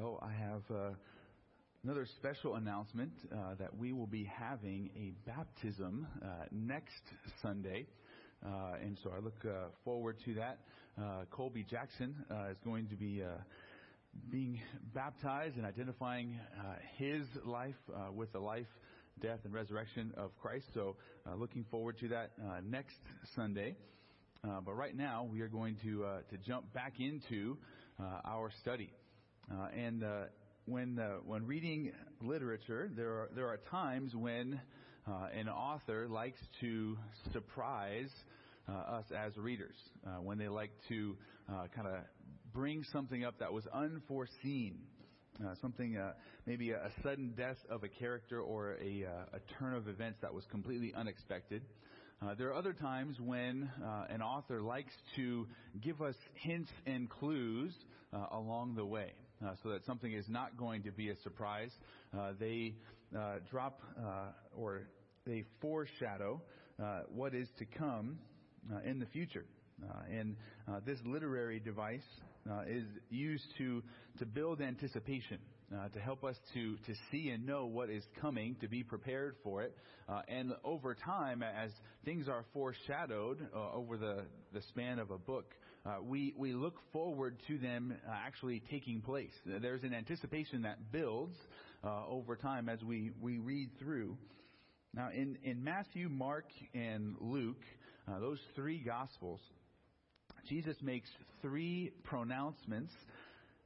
Well, I have uh, another special announcement uh, that we will be having a baptism uh, next Sunday. Uh, and so I look uh, forward to that. Uh, Colby Jackson is going to be being baptized and identifying his life with the life, death, and resurrection of Christ. So looking forward to that next Sunday. but right now, we are going to to jump back into our study. Uh, and uh, when uh, when reading literature, there are there are times when uh, an author likes to surprise uh, us as readers, uh, when they like to kind of bring something up that was unforeseen. something, maybe a, a, sudden death of a character or a, a turn of events that was completely unexpected. Uh, there are other times when uh, an author likes to give us hints and clues uh, along the way uh, so that something is not going to be a surprise. Uh, they uh, drop or they foreshadow what is to come in the future. Uh, and uh, this literary device uh, is used to, to build anticipation, Uh, to help us to, to see and know what is coming, to be prepared for it. Uh, and over time, as things are foreshadowed uh, over the, the span of a book, Uh, we, we look forward to them uh, actually taking place. There's an anticipation that builds uh, over time as we, we read through. Now, in, in Matthew, Mark, and Luke, uh, those three Gospels, Jesus makes three pronouncements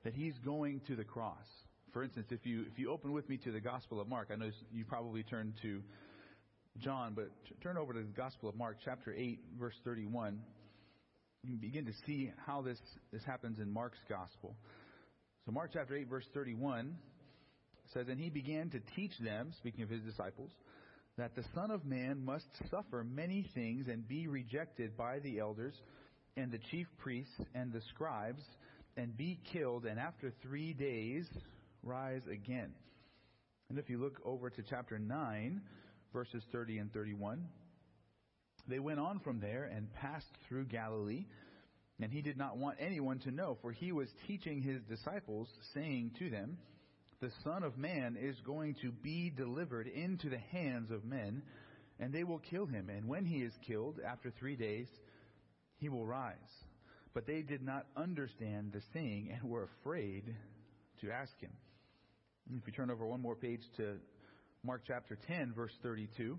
that he's going to the cross. For instance, if you if you open with me to the Gospel of Mark, I know you probably turn to John, but turn over to the Gospel of Mark, chapter 8, verse 31. You begin to see how this, this happens in Mark's Gospel. So, Mark chapter 8, verse 31 says, And he began to teach them, speaking of his disciples, that the Son of Man must suffer many things and be rejected by the elders and the chief priests and the scribes and be killed, and after three days rise again. And if you look over to chapter 9, verses 30 and 31, they went on from there and passed through Galilee. And he did not want anyone to know, for he was teaching his disciples, saying to them, The Son of Man is going to be delivered into the hands of men, and they will kill him. And when he is killed, after three days, he will rise. But they did not understand the saying and were afraid to ask him. If you turn over one more page to Mark chapter 10, verse 32.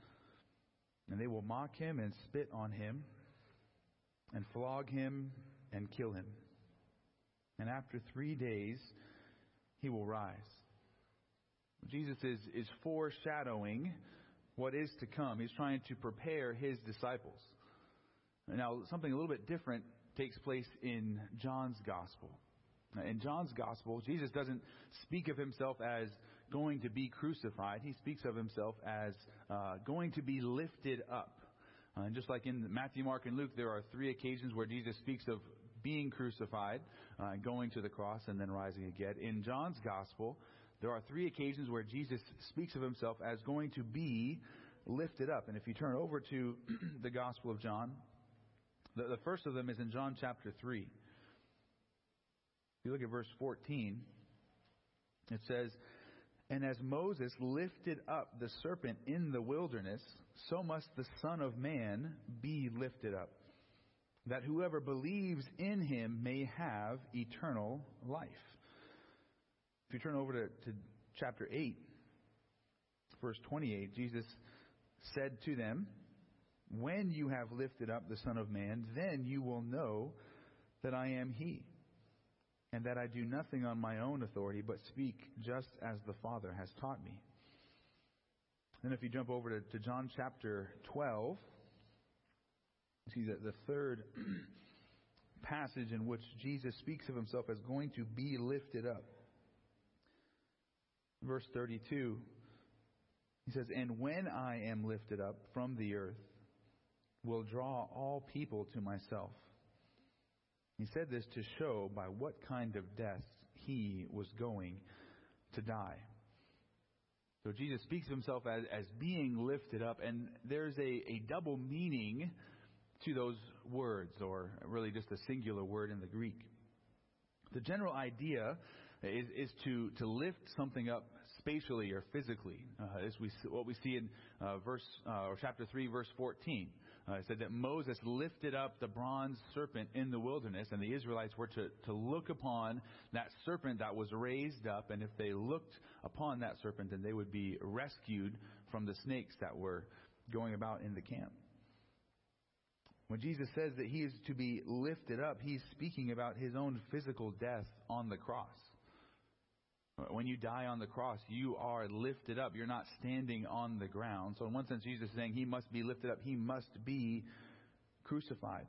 And they will mock him and spit on him, and flog him and kill him. And after three days, he will rise. Jesus is, is foreshadowing what is to come. He's trying to prepare his disciples. Now, something a little bit different takes place in John's gospel. In John's gospel, Jesus doesn't speak of himself as going to be crucified. He speaks of himself as uh, going to be lifted up. Uh, and just like in Matthew, Mark, and Luke, there are three occasions where Jesus speaks of being crucified, uh, going to the cross, and then rising again. In John's gospel, there are three occasions where Jesus speaks of himself as going to be lifted up. And if you turn over to the Gospel of John, the, the first of them is in John chapter 3. If you look at verse 14, it says, And as Moses lifted up the serpent in the wilderness, so must the Son of Man be lifted up, that whoever believes in him may have eternal life. If you turn over to, to chapter 8, verse 28, Jesus said to them, When you have lifted up the Son of Man, then you will know that I am He, and that I do nothing on my own authority, but speak just as the Father has taught me. Then, if you jump over to, to John chapter 12, see that the third passage in which Jesus speaks of himself as going to be lifted up. verse 32, he says, And when I am lifted up from the earth, will draw all people to myself. He said this to show by what kind of death he was going to die. So Jesus speaks of himself as, as being lifted up, and there's a, a double meaning to those words, or really just a singular word in the Greek. The general idea is, is to, to lift something up spatially or physically, uh, as we what we see in uh, verse uh, or chapter three, verse fourteen. Uh, said that Moses lifted up the bronze serpent in the wilderness, and the Israelites were to, to look upon that serpent that was raised up, and if they looked upon that serpent, then they would be rescued from the snakes that were going about in the camp. When Jesus says that he is to be lifted up, he's speaking about his own physical death on the cross. When you die on the cross, you are lifted up. You're not standing on the ground. So, in one sense, Jesus is saying he must be lifted up. He must be crucified.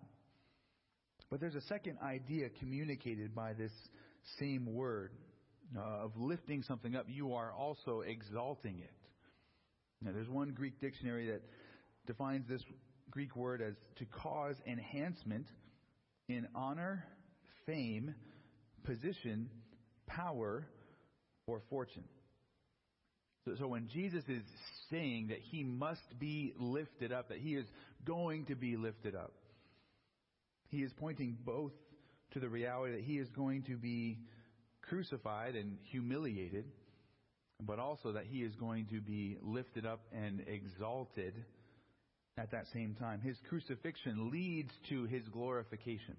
But there's a second idea communicated by this same word uh, of lifting something up. You are also exalting it. Now, there's one Greek dictionary that defines this Greek word as to cause enhancement in honor, fame, position, power, or fortune. So, so when Jesus is saying that he must be lifted up, that he is going to be lifted up, he is pointing both to the reality that he is going to be crucified and humiliated, but also that he is going to be lifted up and exalted at that same time. His crucifixion leads to his glorification.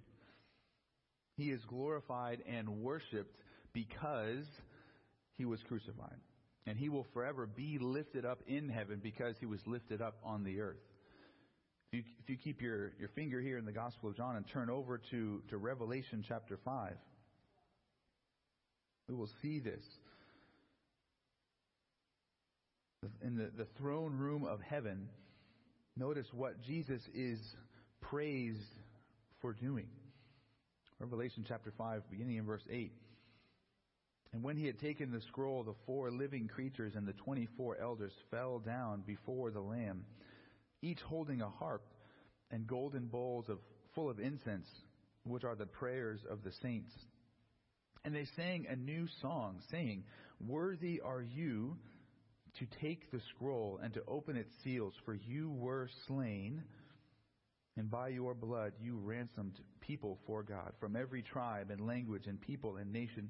He is glorified and worshiped because he was crucified. And he will forever be lifted up in heaven because he was lifted up on the earth. If you, if you keep your, your finger here in the Gospel of John and turn over to, to Revelation chapter 5, we will see this. In the, the throne room of heaven, notice what Jesus is praised for doing. Revelation chapter 5, beginning in verse 8. And when he had taken the scroll, the four living creatures and the twenty four elders fell down before the Lamb, each holding a harp and golden bowls of, full of incense, which are the prayers of the saints. And they sang a new song, saying, Worthy are you to take the scroll and to open its seals, for you were slain, and by your blood you ransomed people for God from every tribe and language and people and nation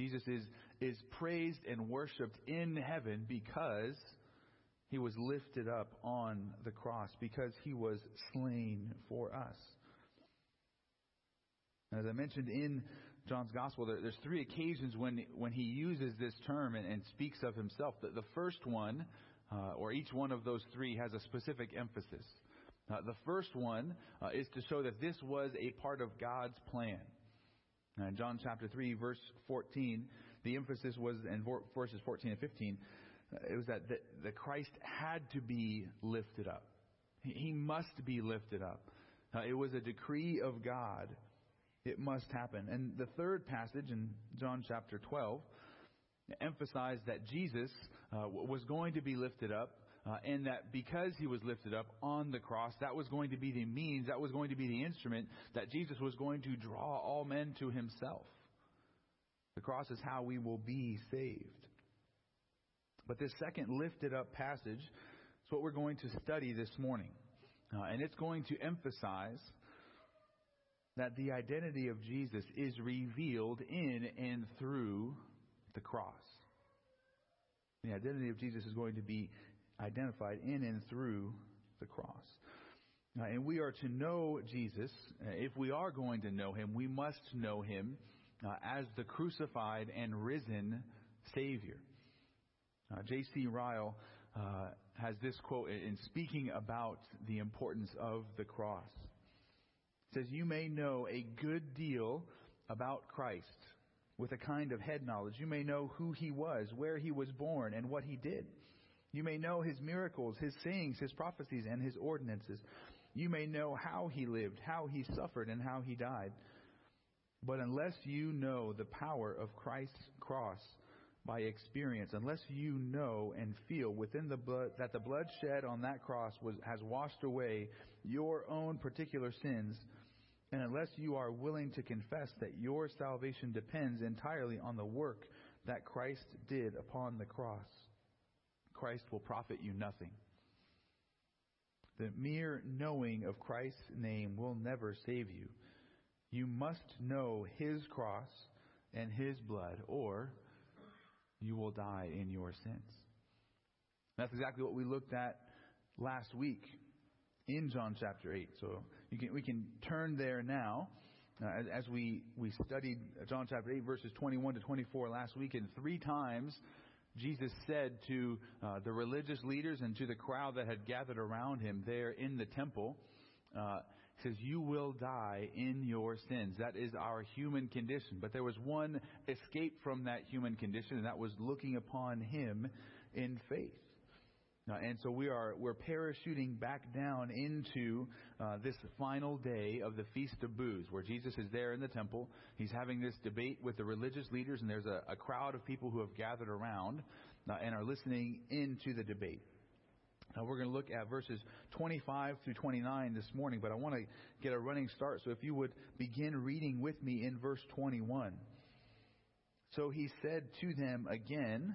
Jesus is, is praised and worshiped in heaven because he was lifted up on the cross, because he was slain for us. As I mentioned in John's Gospel, there, there's three occasions when, when he uses this term and, and speaks of himself. The, the first one, uh, or each one of those three, has a specific emphasis. Uh, the first one uh, is to show that this was a part of God's plan. Uh, in John chapter 3, verse 14, the emphasis was in verses 14 and 15, uh, it was that the, the Christ had to be lifted up. He, he must be lifted up. Uh, it was a decree of God. It must happen. And the third passage in John chapter 12 emphasized that Jesus uh, was going to be lifted up uh, and that because he was lifted up on the cross, that was going to be the means, that was going to be the instrument that Jesus was going to draw all men to himself. The cross is how we will be saved. But this second lifted up passage is what we're going to study this morning. Uh, and it's going to emphasize that the identity of Jesus is revealed in and through the cross. The identity of Jesus is going to be identified in and through the cross. Uh, and we are to know Jesus. Uh, if we are going to know him, we must know him uh, as the crucified and risen Savior. Uh, J.C. Ryle uh, has this quote in speaking about the importance of the cross. It says, You may know a good deal about Christ with a kind of head knowledge. You may know who he was, where he was born, and what he did. You may know his miracles, his sayings, his prophecies, and his ordinances. You may know how he lived, how he suffered, and how he died. But unless you know the power of Christ's cross by experience, unless you know and feel within the blood that the blood shed on that cross was, has washed away your own particular sins, and unless you are willing to confess that your salvation depends entirely on the work that Christ did upon the cross, Christ will profit you nothing. The mere knowing of Christ's name will never save you. You must know his cross and his blood, or you will die in your sins. That's exactly what we looked at last week in John chapter 8. So can, we can turn there now. Uh, as, we, we studied John chapter 8, verses 21 to 24 last week, and three times Jesus said to uh, the religious leaders and to the crowd that had gathered around him there in the temple, uh, says, You will die in your sins. That is our human condition. But there was one escape from that human condition, and that was looking upon him in faith. Uh, and so we are we're parachuting back down into uh, this final day of the Feast of Booths, where Jesus is there in the temple. He's having this debate with the religious leaders, and there's a, a crowd of people who have gathered around uh, and are listening into the debate. Now we're going to look at verses 25 through 29 this morning, but I want to get a running start. So if you would begin reading with me in verse 21. So he said to them again,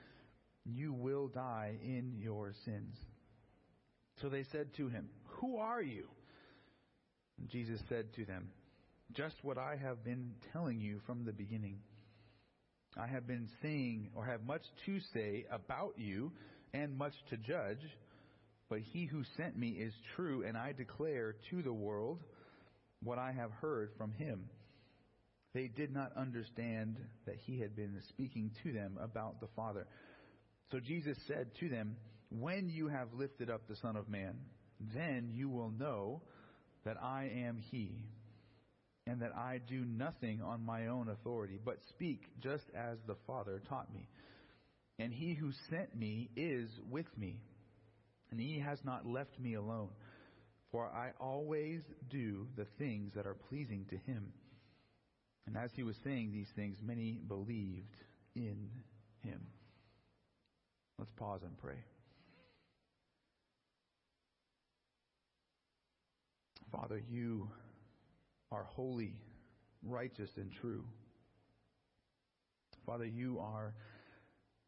you will die in your sins. So they said to him, Who are you? And Jesus said to them, Just what I have been telling you from the beginning. I have been saying, or have much to say about you, and much to judge, but he who sent me is true, and I declare to the world what I have heard from him. They did not understand that he had been speaking to them about the Father. So Jesus said to them, When you have lifted up the Son of Man, then you will know that I am He, and that I do nothing on my own authority, but speak just as the Father taught me. And He who sent me is with me, and He has not left me alone, for I always do the things that are pleasing to Him. And as He was saying these things, many believed in Him. Let's pause and pray. Father, you are holy, righteous, and true. Father, you are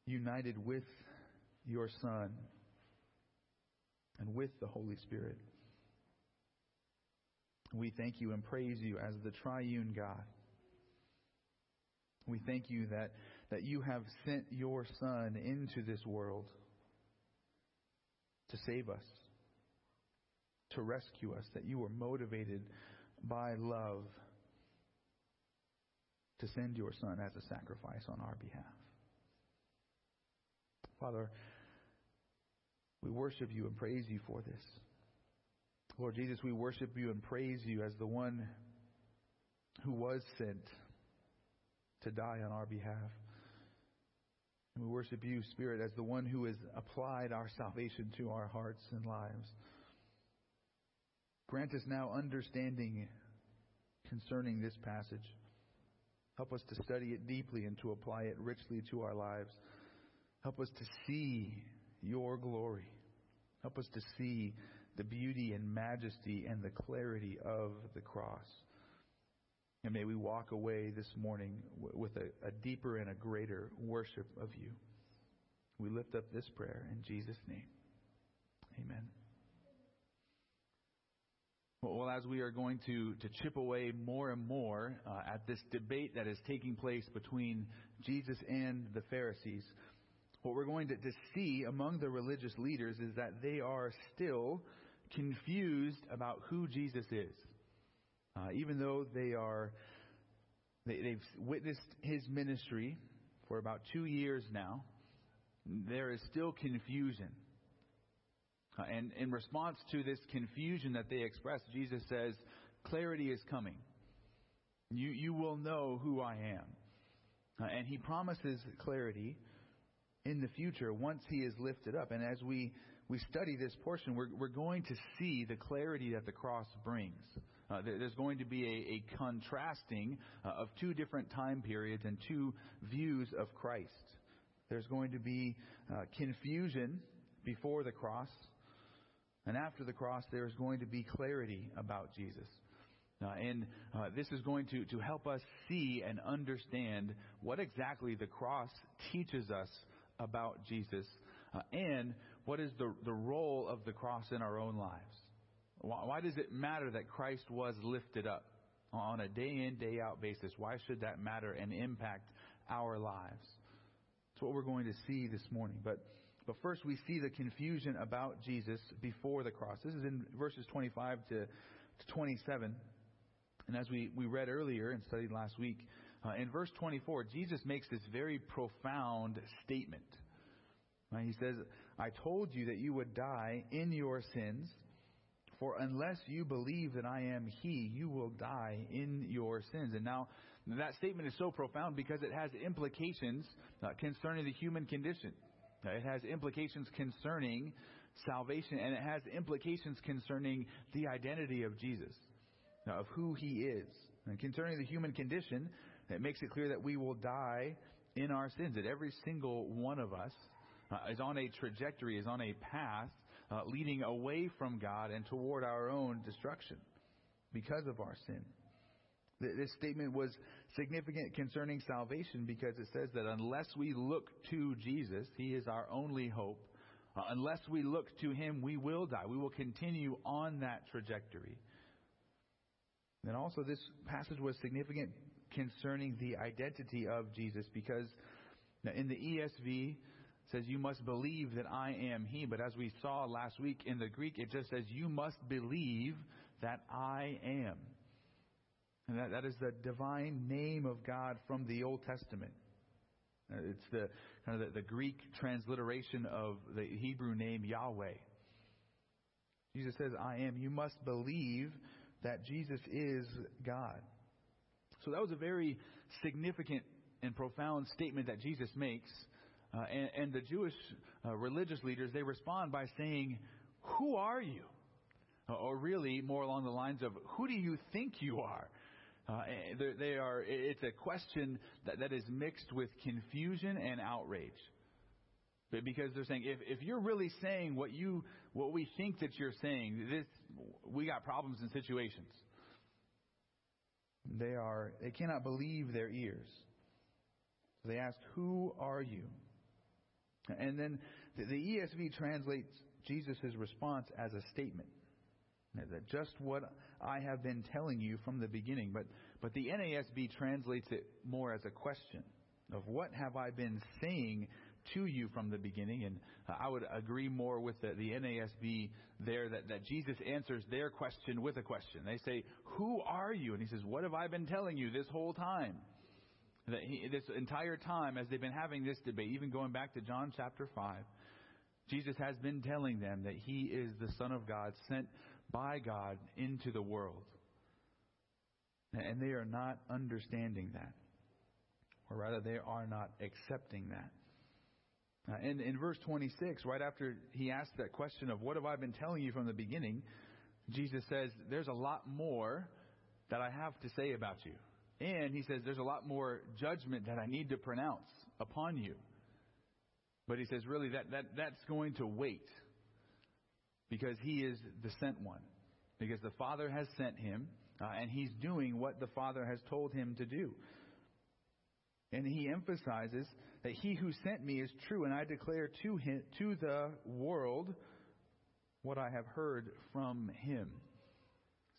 united with your Son and with the Holy Spirit. We thank you and praise you as the triune God. We thank you that that you have sent your Son into this world to save us, to rescue us, that you were motivated by love to send your Son as a sacrifice on our behalf. Father, we worship you and praise you for this. Lord Jesus, we worship you and praise you as the one who was sent to die on our behalf. We worship you, Spirit, as the one who has applied our salvation to our hearts and lives. Grant us now understanding concerning this passage. Help us to study it deeply and to apply it richly to our lives. Help us to see your glory. Help us to see the beauty and majesty and the clarity of the cross. And may we walk away this morning with a, a deeper and a greater worship of you. We lift up this prayer in Jesus' name. Amen. Well, as we are going to, to chip away more and more uh, at this debate that is taking place between Jesus and the Pharisees, what we're going to, to see among the religious leaders is that they are still confused about who Jesus is. Uh, even though they are, they, they've witnessed his ministry for about two years now, there is still confusion. Uh, and in response to this confusion that they express, Jesus says, clarity is coming. You, you will know who I am. Uh, and he promises clarity in the future once he is lifted up. And as we, we study this portion, we're, we're going to see the clarity that the cross brings. Uh, there's going to be a, a contrasting uh, of two different time periods and two views of Christ. There's going to be uh, confusion before the cross, and after the cross, there's going to be clarity about Jesus. Uh, and uh, this is going to, to help us see and understand what exactly the cross teaches us about Jesus uh, and what is the, the role of the cross in our own lives. Why, does it matter that Christ was lifted up on a day in, day out basis? Why should that matter and impact our lives? That's what we're going to see this morning. But, but first, we see the confusion about Jesus before the cross. This is in verses 25 to, to 27. And as we, we read earlier and studied last week, uh, in verse 24, Jesus makes this very profound statement. He says, I told you that you would die in your sins, for unless you believe that I am He, you will die in your sins. And now, that statement is so profound because it has implications uh, concerning the human condition. Uh, it has implications concerning salvation, and it has implications concerning the identity of Jesus, uh, of who He is. And concerning the human condition, it makes it clear that we will die in our sins, that every single one of us is on a trajectory, is on a path uh, leading away from God and toward our own destruction because of our sin. This statement was significant concerning salvation because it says that unless we look to Jesus, He is our only hope. Uh, unless we look to Him, we will die. We will continue on that trajectory. And also, this passage was significant concerning the identity of Jesus because in the ESV, says, You must believe that I am He. But as we saw last week in the Greek, it just says, You must believe that I am. And that, that is the divine name of God from the Old Testament. Uh, it's the kind of the, the Greek transliteration of the Hebrew name Yahweh. Jesus says, I am. You must believe that Jesus is God. So that was a very significant and profound statement that Jesus makes uh, and, and, the Jewish uh, religious leaders, they respond by saying, Who are you? Uh, or really, more along the lines of, Who do you think you are? Uh, they are, it's a question that, that is mixed with confusion and outrage. Because they're saying, if, if you're really saying what you, what we think that you're saying, this, we got problems and situations. They are, they cannot believe their ears. They ask, who are you? And then the, ESV translates Jesus' response as a statement. That just what I have been telling you from the beginning. But, but the NASB translates it more as a question of what have I been saying to you from the beginning. And I would agree more with the, the NASB there that, that Jesus answers their question with a question. They say, Who are you? And he says, What have I been telling you this whole time? That he, this entire time, as they've been having this debate, even going back to John chapter 5, Jesus has been telling them that he is the Son of God, sent by God into the world. And they are not understanding that. Or rather, they are not accepting that. Uh, and in verse 26, right after he asks that question of, What have I been telling you from the beginning? Jesus says, There's a lot more that I have to say about you. And he says, there's a lot more judgment that I need to pronounce upon you. But he says, really, that, that, that's going to wait because he is the sent one. Because the Father has sent him uh, and he's doing what the Father has told him to do. And he emphasizes that he who sent me is true, and I declare to him, to the world what I have heard from him.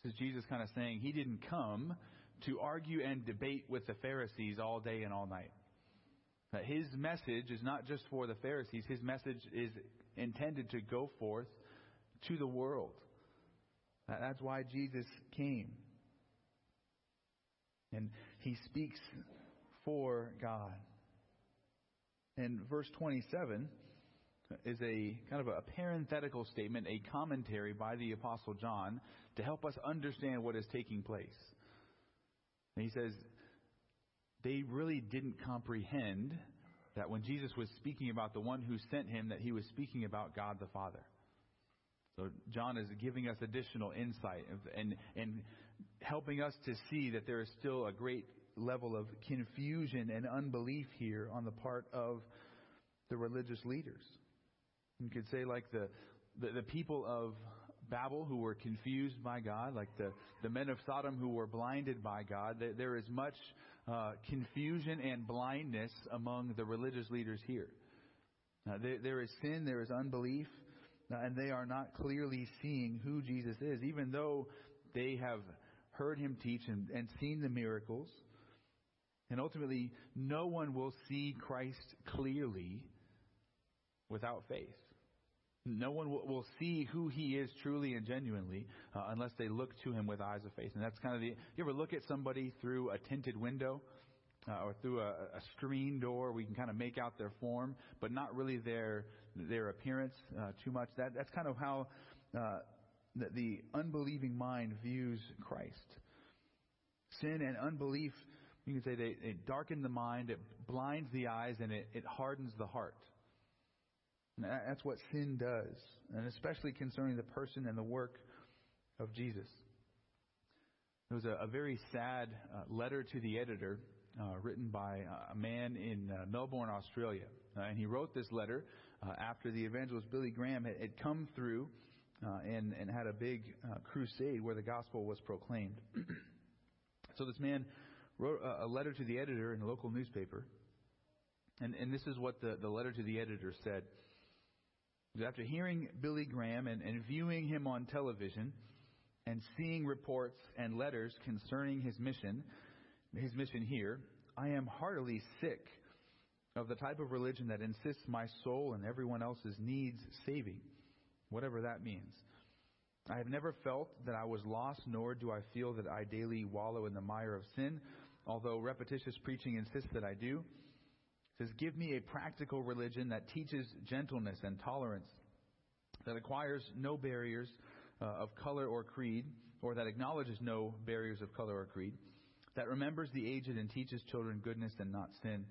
This is Jesus kind of saying he didn't come to argue and debate with the Pharisees all day and all night. His message is not just for the Pharisees, his message is intended to go forth to the world. That's why Jesus came. And he speaks for God. And verse 27 is a kind of a parenthetical statement, a commentary by the Apostle John to help us understand what is taking place. And he says, they really didn't comprehend that when Jesus was speaking about the one who sent him, that he was speaking about God the Father. So John is giving us additional insight and, and helping us to see that there is still a great level of confusion and unbelief here on the part of the religious leaders. You could say like the, the, the people of Babel who were confused by God, like the, the men of Sodom who were blinded by God. There, is much uh, confusion and blindness among the religious leaders here. Uh, there, there is sin, there is unbelief, uh, and they are not clearly seeing who Jesus is, even though they have heard him teach and, and seen the miracles. And ultimately, no one will see Christ clearly without faith. No one will, see who he is truly and genuinely uh, unless they look to him with eyes of faith. And that's kind of the. You ever look at somebody through a tinted window uh, or through a, a screen door? We can kind of make out their form, but not really their their appearance uh, too much. That that's kind of how uh, the, the unbelieving mind views Christ. Sin and unbelief, you can say they, they darken the mind, it blinds the eyes, and it, it hardens the heart. That's what sin does, and especially concerning the person and the work of Jesus. There was a, a very sad uh, letter to the editor uh, written by a man in uh, Melbourne, Australia. Uh, and he wrote this letter uh, after the evangelist Billy Graham had, had come through uh, and, and had a big crusade where the gospel was proclaimed. so this man wrote a, a letter to the editor in a local newspaper. And, and this is what the, the letter to the editor said. After hearing Billy Graham and, and viewing him on television and seeing reports and letters concerning his mission, his mission here, I am heartily sick of the type of religion that insists my soul and everyone else's needs saving, whatever that means. I have never felt that I was lost, nor do I feel that I daily wallow in the mire of sin, although repetitious preaching insists that I do says, Give me a practical religion that teaches gentleness and tolerance, that acquires no barriers uh, of color or creed, or that acknowledges no barriers of color or creed, that remembers the aged and teaches children goodness and not sin.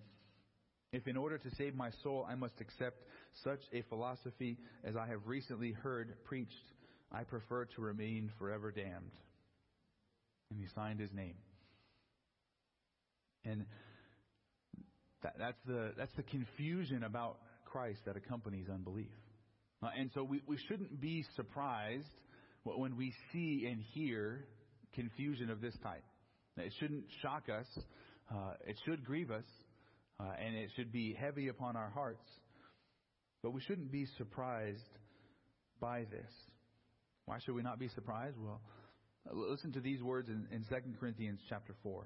If in order to save my soul I must accept such a philosophy as I have recently heard preached, I prefer to remain forever damned. And he signed his name. And that, that's, the, that's the confusion about Christ that accompanies unbelief. Uh, and so we, we shouldn't be surprised when we see and hear confusion of this type. It shouldn't shock us. Uh, it should grieve us. Uh, and it should be heavy upon our hearts. But we shouldn't be surprised by this. Why should we not be surprised? Well, listen to these words in, in 2 Corinthians chapter 4.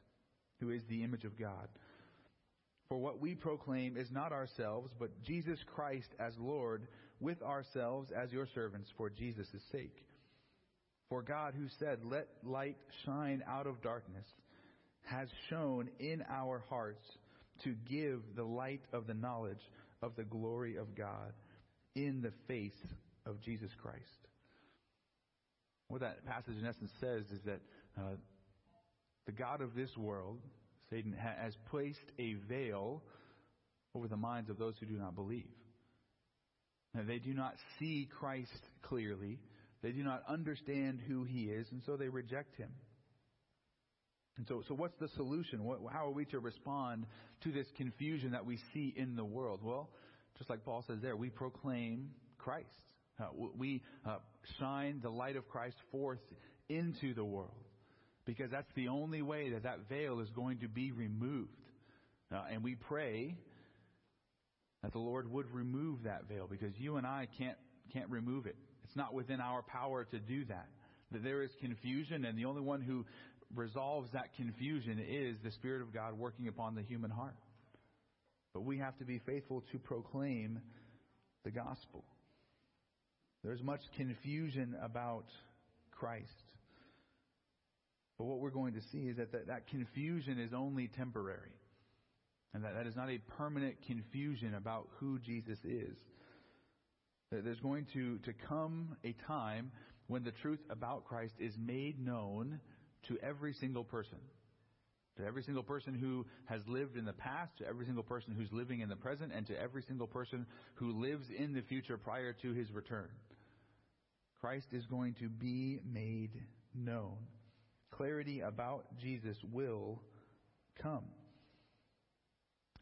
who is the image of God. For what we proclaim is not ourselves, but Jesus Christ as Lord, with ourselves as your servants for Jesus' sake. For God, who said, Let light shine out of darkness, has shone in our hearts to give the light of the knowledge of the glory of God in the face of Jesus Christ. What that passage in essence says is that uh, the God of this world, Satan, has placed a veil over the minds of those who do not believe. Now, they do not see Christ clearly. They do not understand who he is, and so they reject him. And so, so what's the solution? What, how are we to respond to this confusion that we see in the world? Well, just like Paul says there, we proclaim Christ. Uh, we uh, shine the light of Christ forth into the world because that's the only way that that veil is going to be removed. Uh, and we pray that the Lord would remove that veil because you and I can't can't remove it. It's not within our power to do that. That there is confusion, and the only one who resolves that confusion is the Spirit of God working upon the human heart. But we have to be faithful to proclaim the gospel. There's much confusion about Christ. But what we're going to see is that that, that confusion is only temporary. And that, that is not a permanent confusion about who Jesus is. There's going to, to come a time when the truth about Christ is made known to every single person. To every single person who has lived in the past, to every single person who's living in the present, and to every single person who lives in the future prior to his return. Christ is going to be made known. Clarity about Jesus will come.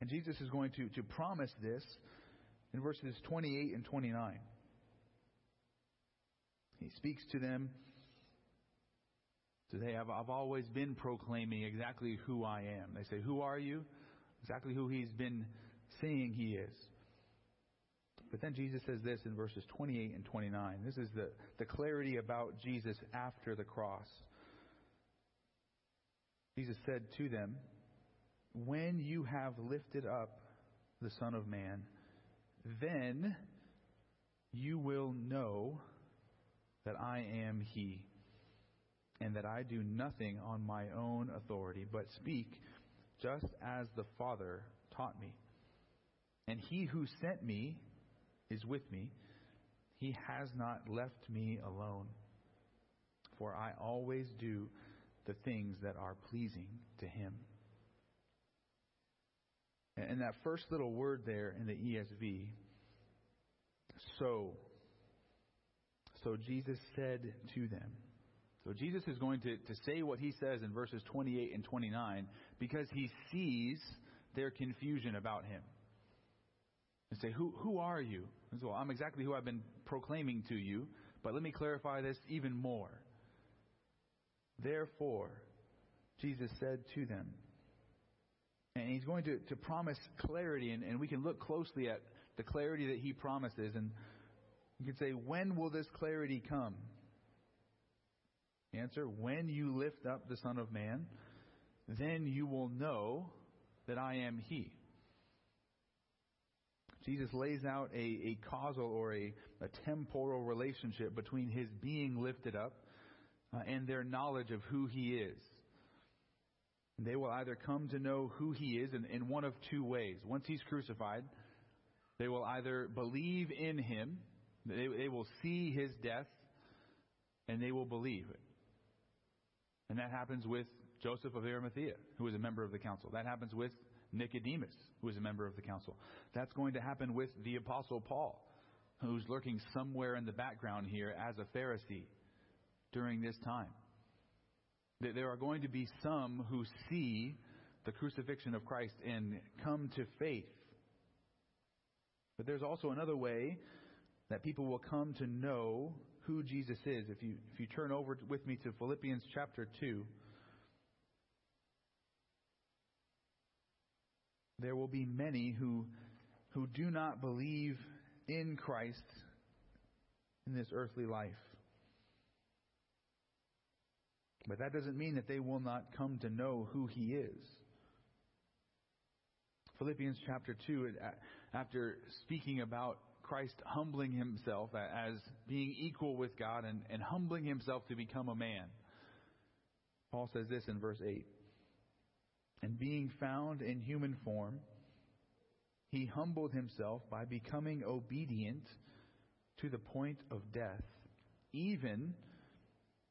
And Jesus is going to, to promise this in verses 28 and 29. He speaks to them today. I've, I've always been proclaiming exactly who I am. They say, Who are you? Exactly who he's been saying he is. But then Jesus says this in verses 28 and 29. This is the, the clarity about Jesus after the cross. Jesus said to them, when you have lifted up the Son of Man, then you will know that I am He, and that I do nothing on my own authority, but speak just as the Father taught me. And He who sent me is with me. He has not left me alone, for I always do the things that are pleasing to Him. And that first little word there in the ESV, so. So Jesus said to them. So Jesus is going to, to say what he says in verses 28 and 29 because he sees their confusion about him. And say, Who, who are you? And so, I'm exactly who I've been proclaiming to you, but let me clarify this even more. Therefore, Jesus said to them, and he's going to, to promise clarity, and, and we can look closely at the clarity that he promises. And you can say, When will this clarity come? Answer When you lift up the Son of Man, then you will know that I am He. Jesus lays out a, a causal or a, a temporal relationship between His being lifted up uh, and their knowledge of who He is. They will either come to know who he is in, in one of two ways. Once he's crucified, they will either believe in him, they, they will see his death, and they will believe it. And that happens with Joseph of Arimathea, who is a member of the council. That happens with Nicodemus, who is a member of the council. That's going to happen with the Apostle Paul, who's lurking somewhere in the background here as a Pharisee during this time. That There are going to be some who see the crucifixion of Christ and come to faith. But there's also another way that people will come to know who Jesus is. If you, if you turn over with me to Philippians chapter 2, there will be many who, who do not believe in Christ in this earthly life. But that doesn't mean that they will not come to know who he is. Philippians chapter 2, after speaking about Christ humbling himself as being equal with God and, and humbling himself to become a man, Paul says this in verse 8 And being found in human form, he humbled himself by becoming obedient to the point of death, even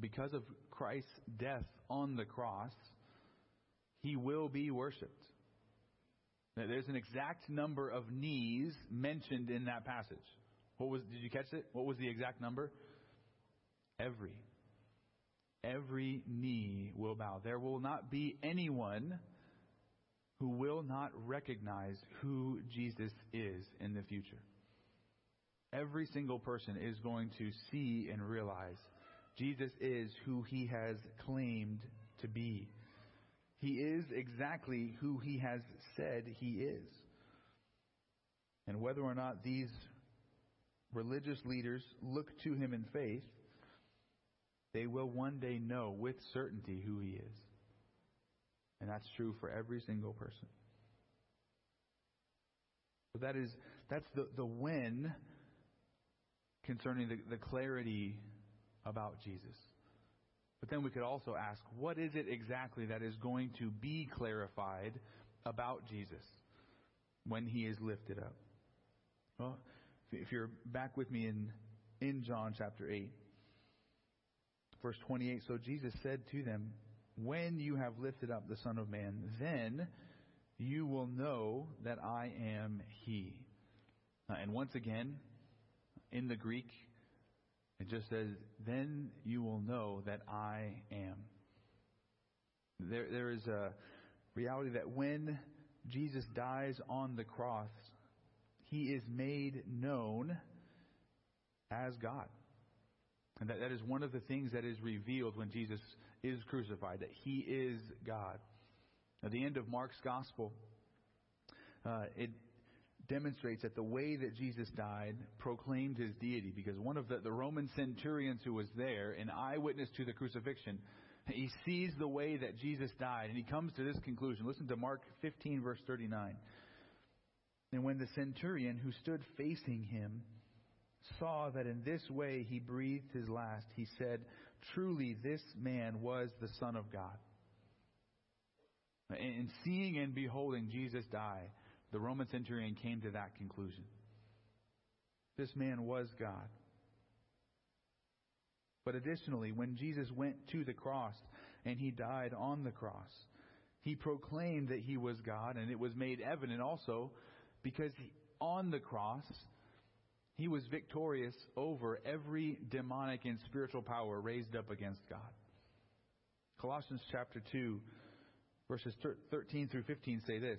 Because of Christ's death on the cross, he will be worshiped. Now, there's an exact number of knees mentioned in that passage. What was did you catch it? What was the exact number? Every. Every knee will bow. There will not be anyone who will not recognize who Jesus is in the future. Every single person is going to see and realize Jesus is who he has claimed to be. He is exactly who he has said he is. And whether or not these religious leaders look to him in faith, they will one day know with certainty who he is. And that's true for every single person. So that is that's the, the when concerning the, the clarity about Jesus. But then we could also ask, what is it exactly that is going to be clarified about Jesus when he is lifted up? Well, if you're back with me in, in John chapter 8, verse 28, so Jesus said to them, When you have lifted up the Son of Man, then you will know that I am he. Uh, and once again, in the Greek, it just says, Then you will know that I am. There, there is a reality that when Jesus dies on the cross, he is made known as God. And that, that is one of the things that is revealed when Jesus is crucified, that he is God. At the end of Mark's gospel, uh, it demonstrates that the way that Jesus died proclaimed his deity because one of the, the Roman centurions who was there, an eyewitness to the crucifixion, he sees the way that Jesus died and he comes to this conclusion. Listen to Mark 15, verse 39. And when the centurion who stood facing him saw that in this way he breathed his last, he said, Truly, this man was the Son of God. And seeing and beholding Jesus die, the Roman centurion came to that conclusion. This man was God. But additionally, when Jesus went to the cross and he died on the cross, he proclaimed that he was God, and it was made evident also because on the cross, he was victorious over every demonic and spiritual power raised up against God. Colossians chapter 2, verses 13 through 15 say this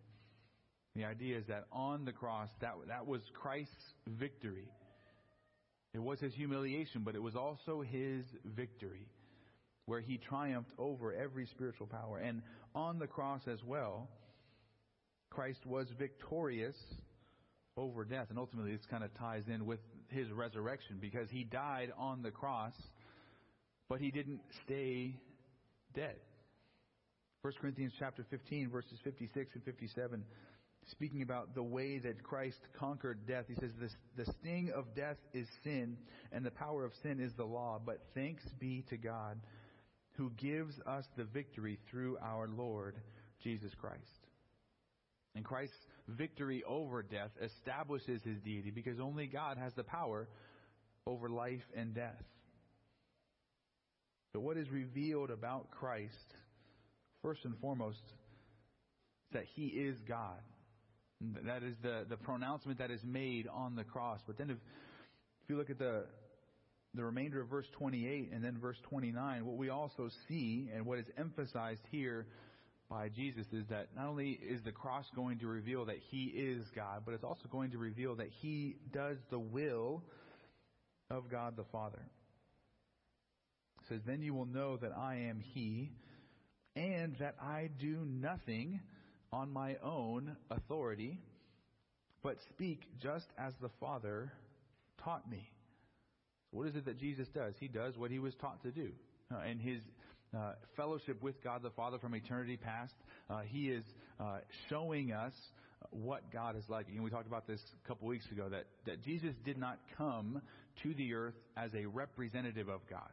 The idea is that on the cross, that, that was Christ's victory. It was his humiliation, but it was also his victory, where he triumphed over every spiritual power. And on the cross as well, Christ was victorious over death. And ultimately, this kind of ties in with his resurrection because he died on the cross, but he didn't stay dead. 1 Corinthians chapter 15, verses 56 and 57 speaking about the way that Christ conquered death. He says, The sting of death is sin, and the power of sin is the law. But thanks be to God who gives us the victory through our Lord Jesus Christ. And Christ's victory over death establishes his deity because only God has the power over life and death. But what is revealed about Christ, first and foremost, is that he is God. That is the, the pronouncement that is made on the cross. But then if, if you look at the, the remainder of verse 28 and then verse 29, what we also see and what is emphasized here by Jesus is that not only is the cross going to reveal that he is God, but it's also going to reveal that he does the will of God the Father. It says, Then you will know that I am he, and that I do nothing on my own authority, but speak just as the Father taught me. What is it that Jesus does? He does what he was taught to do. Uh, and his uh, fellowship with God the Father from eternity past, uh, he is uh, showing us what God is like. And we talked about this a couple weeks ago that, that Jesus did not come to the earth as a representative of God.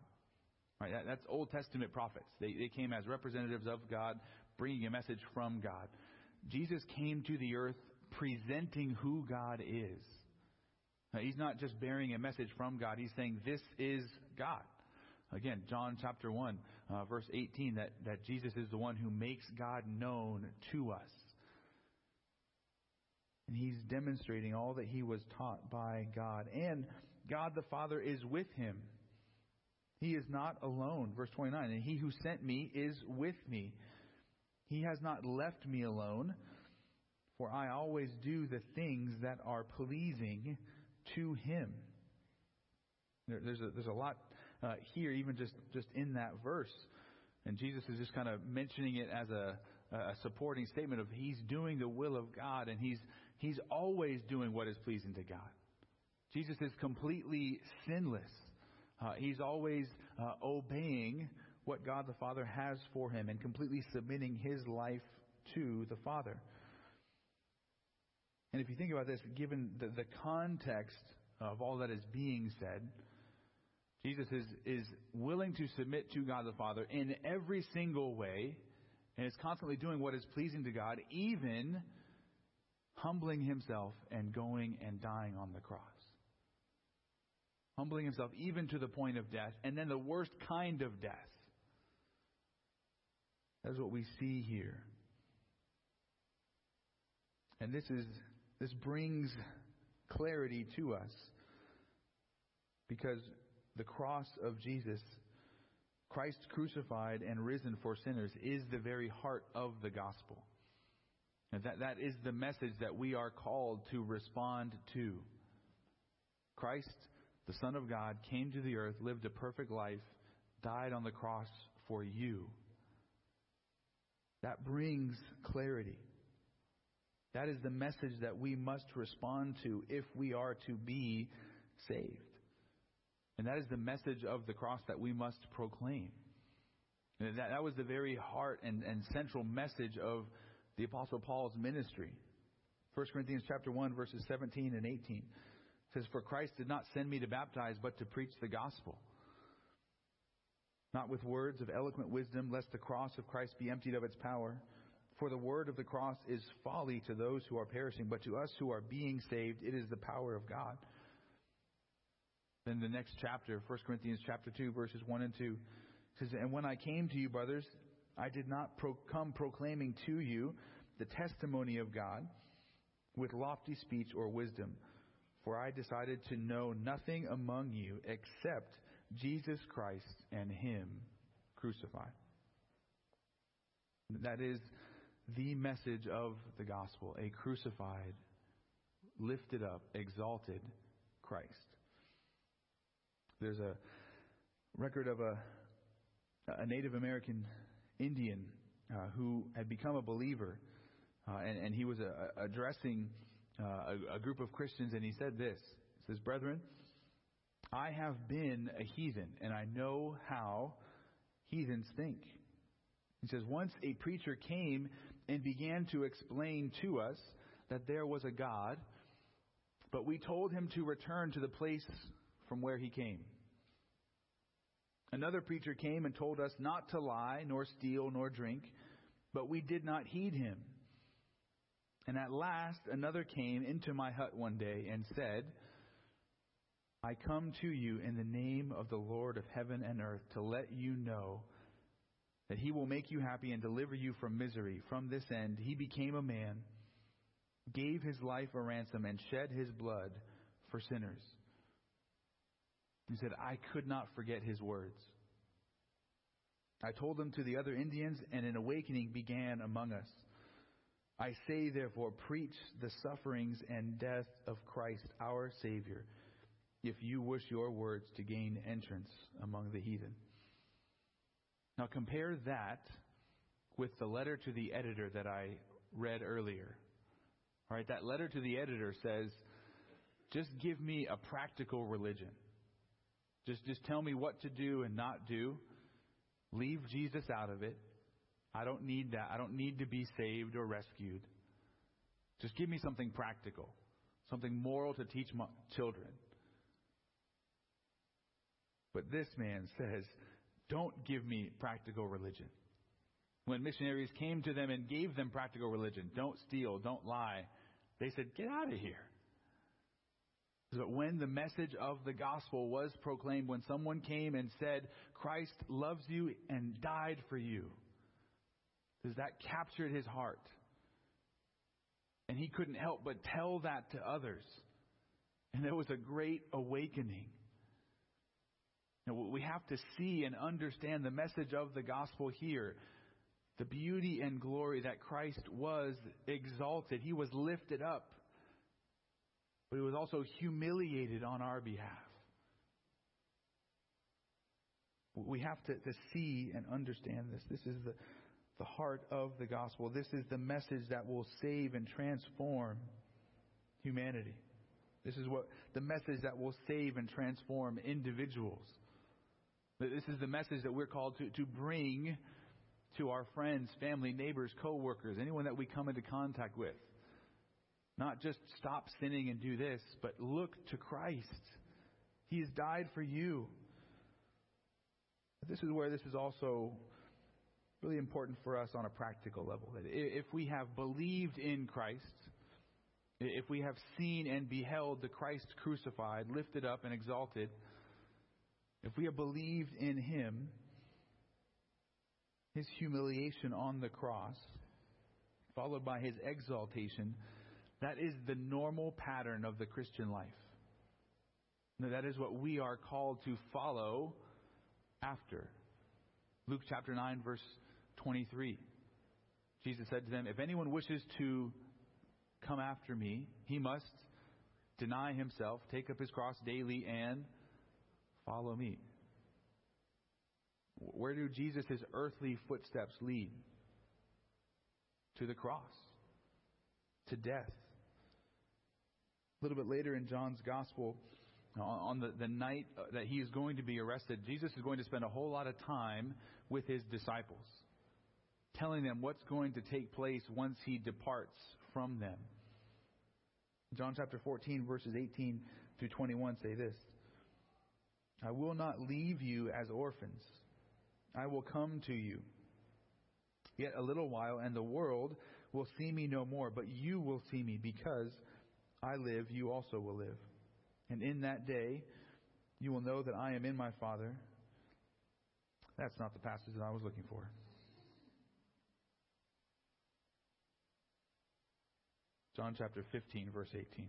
Right? That, that's Old Testament prophets. They, they came as representatives of God, bringing a message from God. Jesus came to the earth presenting who God is. Now, he's not just bearing a message from God, he's saying, This is God. Again, John chapter 1, uh, verse 18, that, that Jesus is the one who makes God known to us. And he's demonstrating all that he was taught by God. And God the Father is with him. He is not alone. Verse 29, and he who sent me is with me. He has not left me alone, for I always do the things that are pleasing to him. There, there's, a, there's a lot uh, here, even just, just in that verse. And Jesus is just kind of mentioning it as a, a supporting statement of he's doing the will of God and he's, he's always doing what is pleasing to God. Jesus is completely sinless. Uh, he's always uh, obeying what God the Father has for him and completely submitting his life to the Father. And if you think about this, given the, the context of all that is being said, Jesus is, is willing to submit to God the Father in every single way and is constantly doing what is pleasing to God, even humbling himself and going and dying on the cross. Humbling himself even to the point of death, and then the worst kind of death. That's what we see here. And this is this brings clarity to us because the cross of Jesus, Christ crucified and risen for sinners, is the very heart of the gospel. And that, that is the message that we are called to respond to. Christ, the Son of God, came to the earth, lived a perfect life, died on the cross for you. That brings clarity. That is the message that we must respond to if we are to be saved. And that is the message of the cross that we must proclaim. And that, that was the very heart and, and central message of the Apostle Paul's ministry. 1 Corinthians chapter 1, verses 17 and 18 says, For Christ did not send me to baptize, but to preach the gospel. Not with words of eloquent wisdom, lest the cross of Christ be emptied of its power. For the word of the cross is folly to those who are perishing, but to us who are being saved, it is the power of God. Then the next chapter, 1 Corinthians chapter 2, verses 1 and 2, says, And when I came to you, brothers, I did not pro- come proclaiming to you the testimony of God with lofty speech or wisdom, for I decided to know nothing among you except Jesus Christ and Him crucified. That is the message of the gospel a crucified, lifted up, exalted Christ. There's a record of a, a Native American Indian uh, who had become a believer, uh, and, and, he was uh, addressing uh, a, a group of Christians, and he said this says, Brethren, I have been a heathen, and I know how heathens think. He says, Once a preacher came and began to explain to us that there was a God, but we told him to return to the place from where he came. Another preacher came and told us not to lie, nor steal, nor drink, but we did not heed him. And at last, another came into my hut one day and said, I come to you in the name of the Lord of heaven and earth to let you know that he will make you happy and deliver you from misery. From this end, he became a man, gave his life a ransom, and shed his blood for sinners. He said, I could not forget his words. I told them to the other Indians, and an awakening began among us. I say, therefore, preach the sufferings and death of Christ our Savior, if you wish your words to gain entrance among the heathen. Now compare that with the letter to the editor that I read earlier. All right, that letter to the editor says, just give me a practical religion. Just, just tell me what to do and not do. Leave Jesus out of it. I don't need that. I don't need to be saved or rescued. Just give me something practical, something moral to teach my children. But this man says, don't give me practical religion. When missionaries came to them and gave them practical religion, don't steal, don't lie, they said, get out of here. But when the message of the gospel was proclaimed, when someone came and said, Christ loves you and died for you, does that captured his heart? And he couldn't help but tell that to others. And there was a great awakening. Now, we have to see and understand the message of the gospel here. The beauty and glory that Christ was exalted. He was lifted up but he was also humiliated on our behalf. We have to, to see and understand this. This is the, the heart of the gospel. This is the message that will save and transform humanity. This is what the message that will save and transform individuals. This is the message that we're called to, to bring to our friends, family, neighbors, co-workers, anyone that we come into contact with. Not just stop sinning and do this, but look to Christ. He has died for you. This is where this is also really important for us on a practical level. If we have believed in Christ, if we have seen and beheld the Christ crucified, lifted up, and exalted, if we have believed in Him, His humiliation on the cross, followed by His exaltation, that is the normal pattern of the Christian life. Now, that is what we are called to follow after. Luke chapter 9, verse 23. Jesus said to them, If anyone wishes to come after me, he must deny himself, take up his cross daily, and follow me. Where do Jesus' earthly footsteps lead? To the cross, to death. A little bit later in John's Gospel, on the, the night uh, that he is going to be arrested, Jesus is going to spend a whole lot of time with his disciples, telling them what's going to take place once he departs from them. John chapter 14, verses 18 through 21 say this I will not leave you as orphans, I will come to you. Yet a little while, and the world will see me no more, but you will see me because I live, you also will live. And in that day, you will know that I am in my Father. That's not the passage that I was looking for. John chapter 15, verse 18.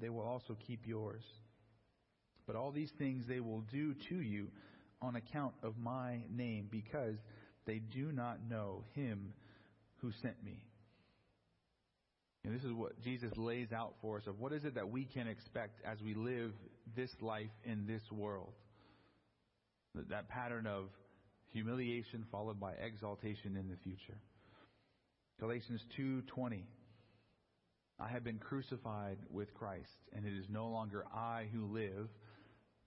they will also keep yours. But all these things they will do to you on account of my name, because they do not know him who sent me. And this is what Jesus lays out for us of what is it that we can expect as we live this life in this world. That pattern of humiliation followed by exaltation in the future. Galatians 2:20 I have been crucified with Christ and it is no longer I who live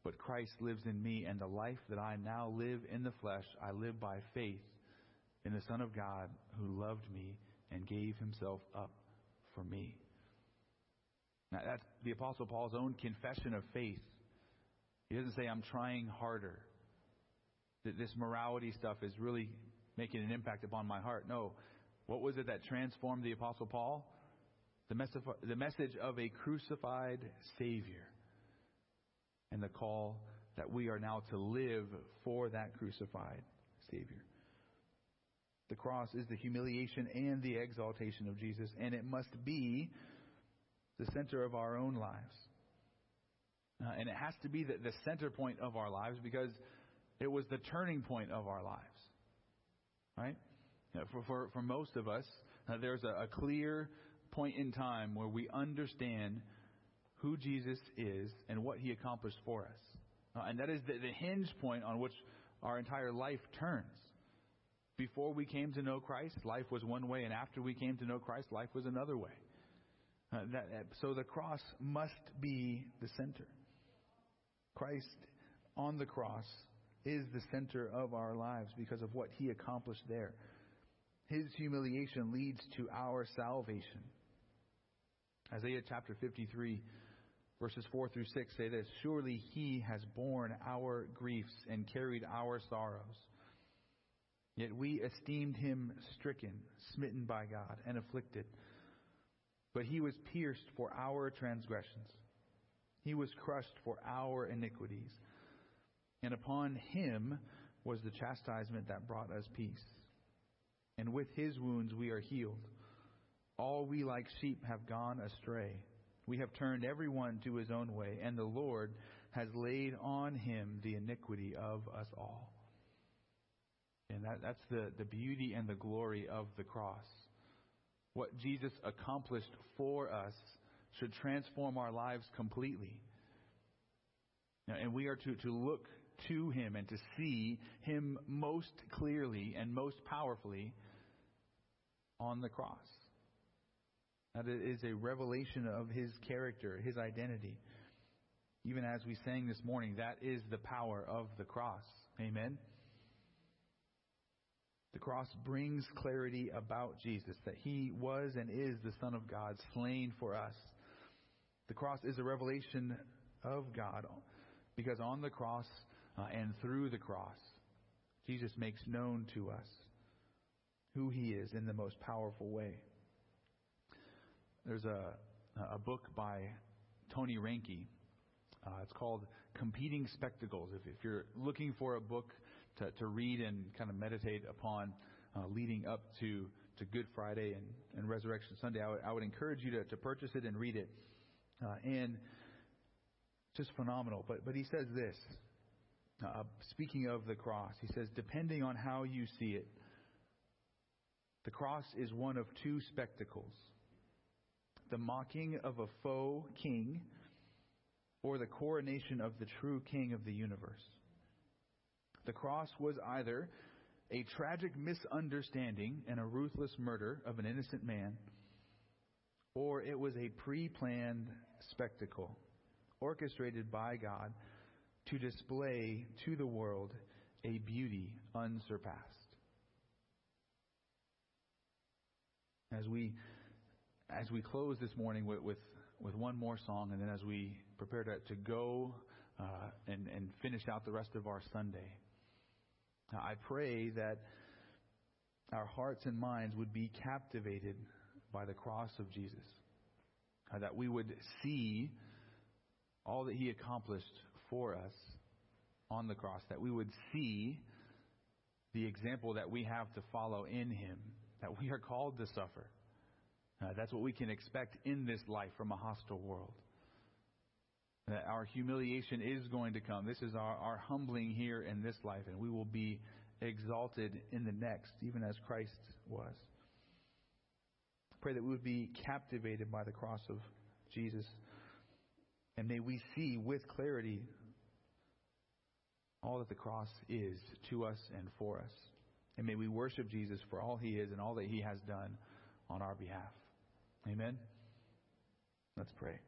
but Christ lives in me and the life that I now live in the flesh I live by faith in the Son of God who loved me and gave himself up for me. Now, that's the Apostle Paul's own confession of faith. He doesn't say, I'm trying harder. That this morality stuff is really making an impact upon my heart. No. What was it that transformed the Apostle Paul? The message, the message of a crucified Savior. And the call that we are now to live for that crucified Savior. The cross is the humiliation and the exaltation of Jesus, and it must be the center of our own lives. Uh, and it has to be the, the center point of our lives because it was the turning point of our lives. Right? for, for, for most of us, uh, there's a, a clear point in time where we understand who Jesus is and what he accomplished for us. Uh, and that is the, the hinge point on which our entire life turns. Before we came to know Christ, life was one way, and after we came to know Christ, life was another way. Uh, that, so the cross must be the center. Christ on the cross is the center of our lives because of what he accomplished there. His humiliation leads to our salvation. Isaiah chapter 53, verses 4 through 6 say this Surely he has borne our griefs and carried our sorrows. Yet we esteemed him stricken, smitten by God, and afflicted. But he was pierced for our transgressions, he was crushed for our iniquities. And upon him was the chastisement that brought us peace. And with his wounds we are healed. All we like sheep have gone astray. We have turned everyone to his own way, and the Lord has laid on him the iniquity of us all. And that, that's the, the beauty and the glory of the cross. What Jesus accomplished for us should transform our lives completely. And we are to, to look to him and to see him most clearly and most powerfully on the cross. That is a revelation of his character, his identity. Even as we sang this morning, that is the power of the cross. Amen. The cross brings clarity about Jesus, that he was and is the Son of God, slain for us. The cross is a revelation of God because on the cross uh, and through the cross, Jesus makes known to us who he is in the most powerful way. There's a, a book by Tony Reinke. Uh, it's called Competing Spectacles. If, if you're looking for a book to, to read and kind of meditate upon uh, leading up to, to Good Friday and, and Resurrection Sunday, I would, I would encourage you to, to purchase it and read it. Uh, and just phenomenal. But, but he says this, uh, speaking of the cross, he says, depending on how you see it, the cross is one of two spectacles the mocking of a faux king or the coronation of the true king of the universe. The cross was either a tragic misunderstanding and a ruthless murder of an innocent man, or it was a pre planned spectacle orchestrated by God to display to the world a beauty unsurpassed. As we as we close this morning with, with, with one more song, and then as we prepare to, to go uh, and, and finish out the rest of our Sunday, I pray that our hearts and minds would be captivated by the cross of Jesus. Uh, that we would see all that he accomplished for us on the cross. That we would see the example that we have to follow in him. That we are called to suffer. Uh, that's what we can expect in this life from a hostile world. That our humiliation is going to come. This is our, our humbling here in this life, and we will be exalted in the next, even as Christ was. Pray that we would be captivated by the cross of Jesus. And may we see with clarity all that the cross is to us and for us. And may we worship Jesus for all he is and all that he has done on our behalf. Amen. Let's pray.